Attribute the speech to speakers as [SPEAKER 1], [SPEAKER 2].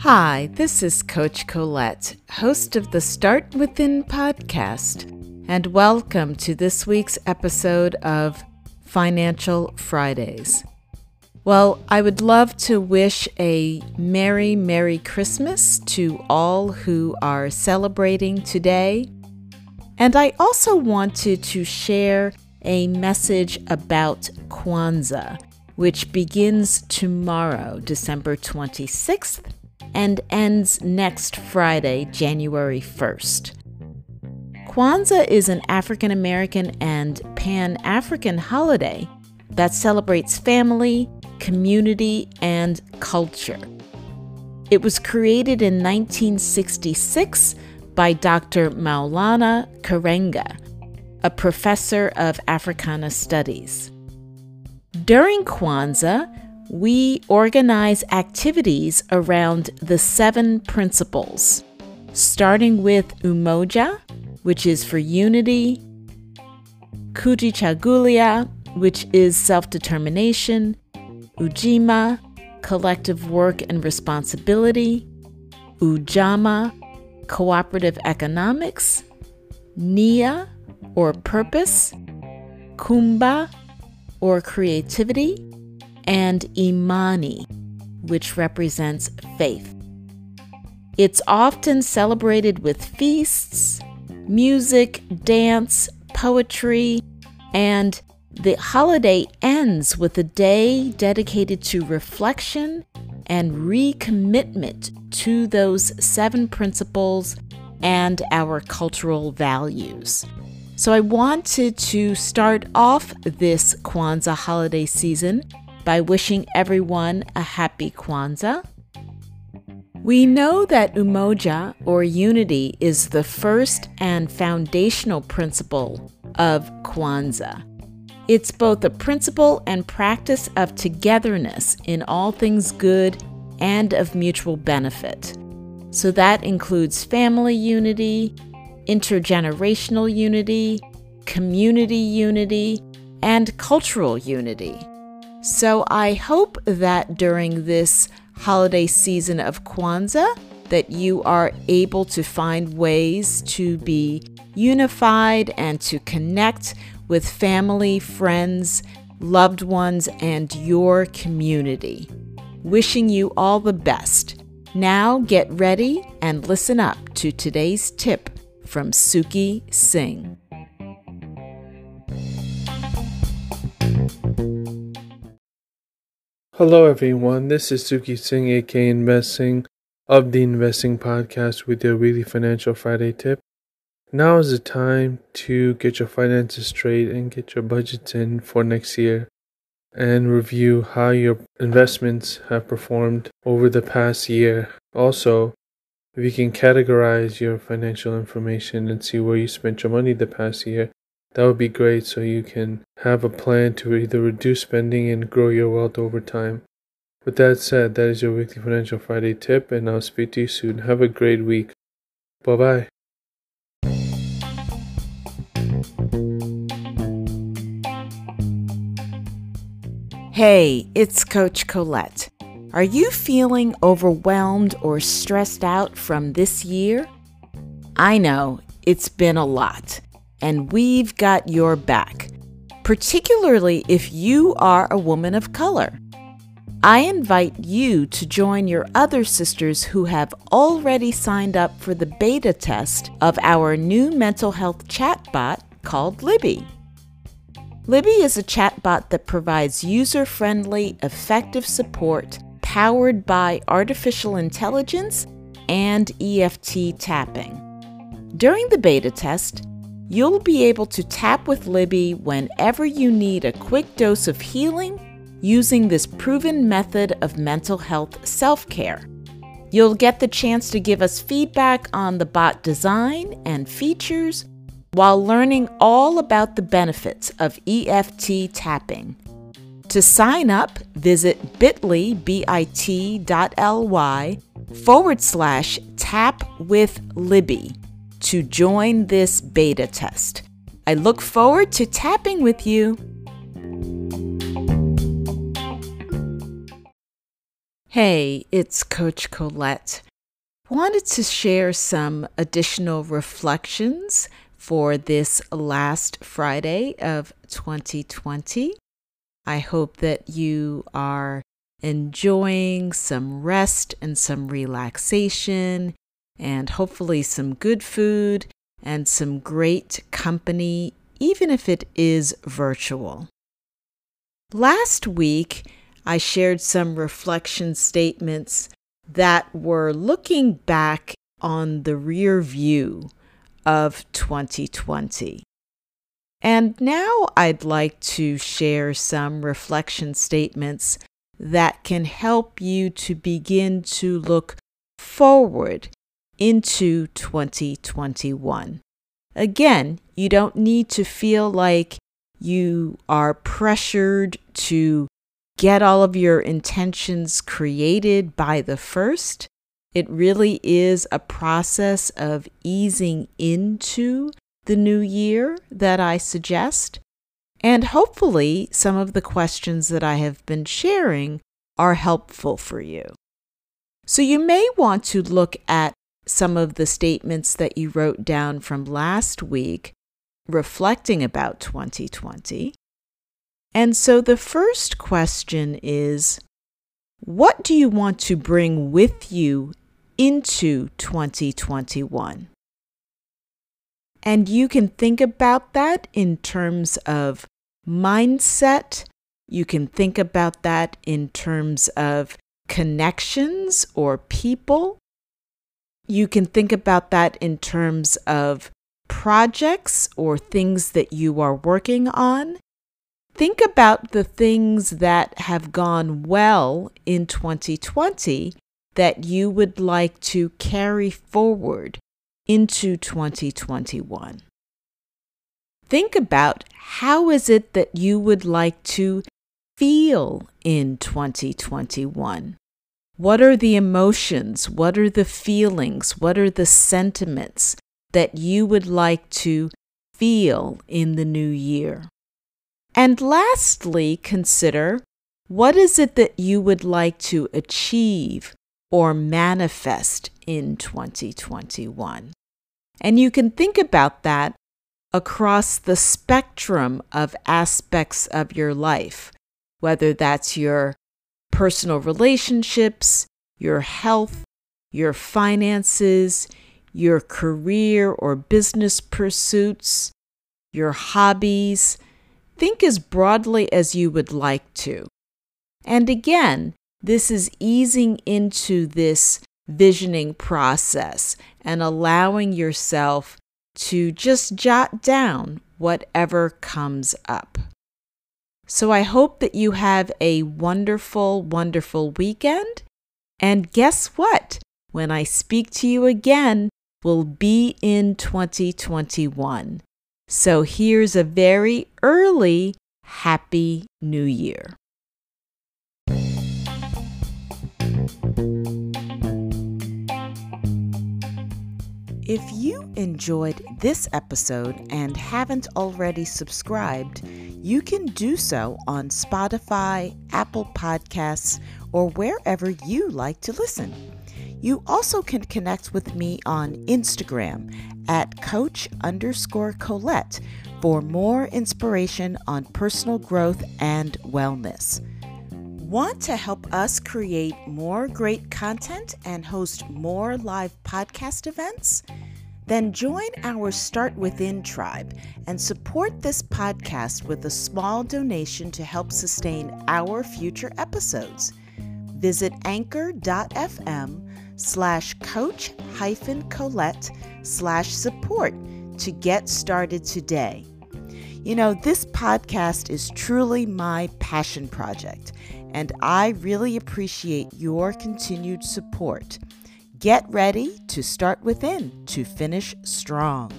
[SPEAKER 1] Hi, this is Coach Colette, host of the Start Within podcast, and welcome to this week's episode of Financial Fridays. Well, I would love to wish a Merry, Merry Christmas to all who are celebrating today. And I also wanted to share a message about Kwanzaa, which begins tomorrow, December 26th, and ends next Friday, January 1st. Kwanzaa is an African American and Pan African holiday that celebrates family, community, and culture. It was created in 1966 by Dr. Maulana Karenga, a professor of Africana Studies. During Kwanzaa, we organize activities around the seven principles, starting with Umoja, which is for unity, Kujichagulia, which is self determination, Ujima, collective work and responsibility, Ujamaa, cooperative economics, Nia, or purpose, Kuumba, or creativity, and Imani, which represents faith. It's often celebrated with feasts, music, dance, poetry, and the holiday ends with a day dedicated to reflection and recommitment to those seven principles and our cultural values. So, I wanted to start off this Kwanzaa holiday season by wishing everyone a happy Kwanzaa. We know that Umoja, or unity, is the first and foundational principle of Kwanzaa. It's both a principle and practice of togetherness in all things good and of mutual benefit. So that includes family unity, intergenerational unity, community unity, and cultural unity. So I hope that during this holiday season of Kwanzaa that you are able to find ways to be unified and to connect with family, friends, loved ones, and your community. Wishing you all the best. Now get ready and listen up to today's tip from Suki Singh.
[SPEAKER 2] Hello, everyone. This is Suki Singh, aka Investing of the Investing Podcast, with your weekly financial Friday tip. Now is the time to get your finances straight and get your budgets in for next year and review how your investments have performed over the past year. Also, if you can categorize your financial information and see where you spent your money the past year, that would be great so you can have a plan to either reduce spending and grow your wealth over time. With that said, that is your weekly Financial Friday tip, and I'll speak to you soon. Have a great week. Bye bye.
[SPEAKER 1] Hey, it's Coach Colette. Are you feeling overwhelmed or stressed out from this year? I know it's been a lot and we've got your back, particularly if you are a woman of color. I invite you to join your other sisters who have already signed up for the beta test of our new mental health chatbot called Libby. Libby is a chatbot that provides user friendly, effective support powered by artificial intelligence and EFT tapping. During the beta test, You'll be able to tap with Libby whenever you need a quick dose of healing using this proven method of mental health self care. You'll get the chance to give us feedback on the bot design and features while learning all about the benefits of EFT tapping. To sign up, visit bit.ly, bit.ly forward slash tap with Libby to join this beta test. I look forward to tapping with you. Hey, it's Coach Colette. Wanted to share some additional reflections for this last Friday of 2020. I hope that you are enjoying some rest and some relaxation, and hopefully some good food and some great company, even if it is virtual. Last week, I shared some reflection statements that were looking back on the rear view of 2020. And now I'd like to share some reflection statements that can help you to begin to look forward into 2021. Again, you don't need to feel like you are pressured to get all of your intentions created by the first. It really is a process of easing into the new year that I suggest. And hopefully, some of the questions that I have been sharing are helpful for you. So, you may want to look at some of the statements that you wrote down from last week reflecting about 2020. And so the first question is What do you want to bring with you into 2021? And you can think about that in terms of mindset. You can think about that in terms of connections or people. You can think about that in terms of projects or things that you are working on. Think about the things that have gone well in 2020 that you would like to carry forward into 2021. Think about how is it that you would like to feel in 2021? What are the emotions? What are the feelings? What are the sentiments that you would like to feel in the new year? And lastly, consider what is it that you would like to achieve or manifest in 2021? And you can think about that across the spectrum of aspects of your life, whether that's your personal relationships, your health, your finances, your career or business pursuits, your hobbies. Think as broadly as you would like to. And again, this is easing into this visioning process and allowing yourself to just jot down whatever comes up. So I hope that you have a wonderful, wonderful weekend. And guess what? When I speak to you again, will be in 2021. So here's a very early Happy New Year. If you enjoyed this episode and haven't already subscribed, you can do so on Spotify, Apple Podcasts, or wherever you like to listen. You also can connect with me on Instagram at coach underscore Colette for more inspiration on personal growth and wellness. Want to help us create more great content and host more live podcast events? Then join our Start Within tribe and support this podcast with a small donation to help sustain our future episodes. Visit anchor.fm slash coach hyphen Colette slash support to get started today. You know, this podcast is truly my passion project and I really appreciate your continued support. Get ready to start within to finish strong.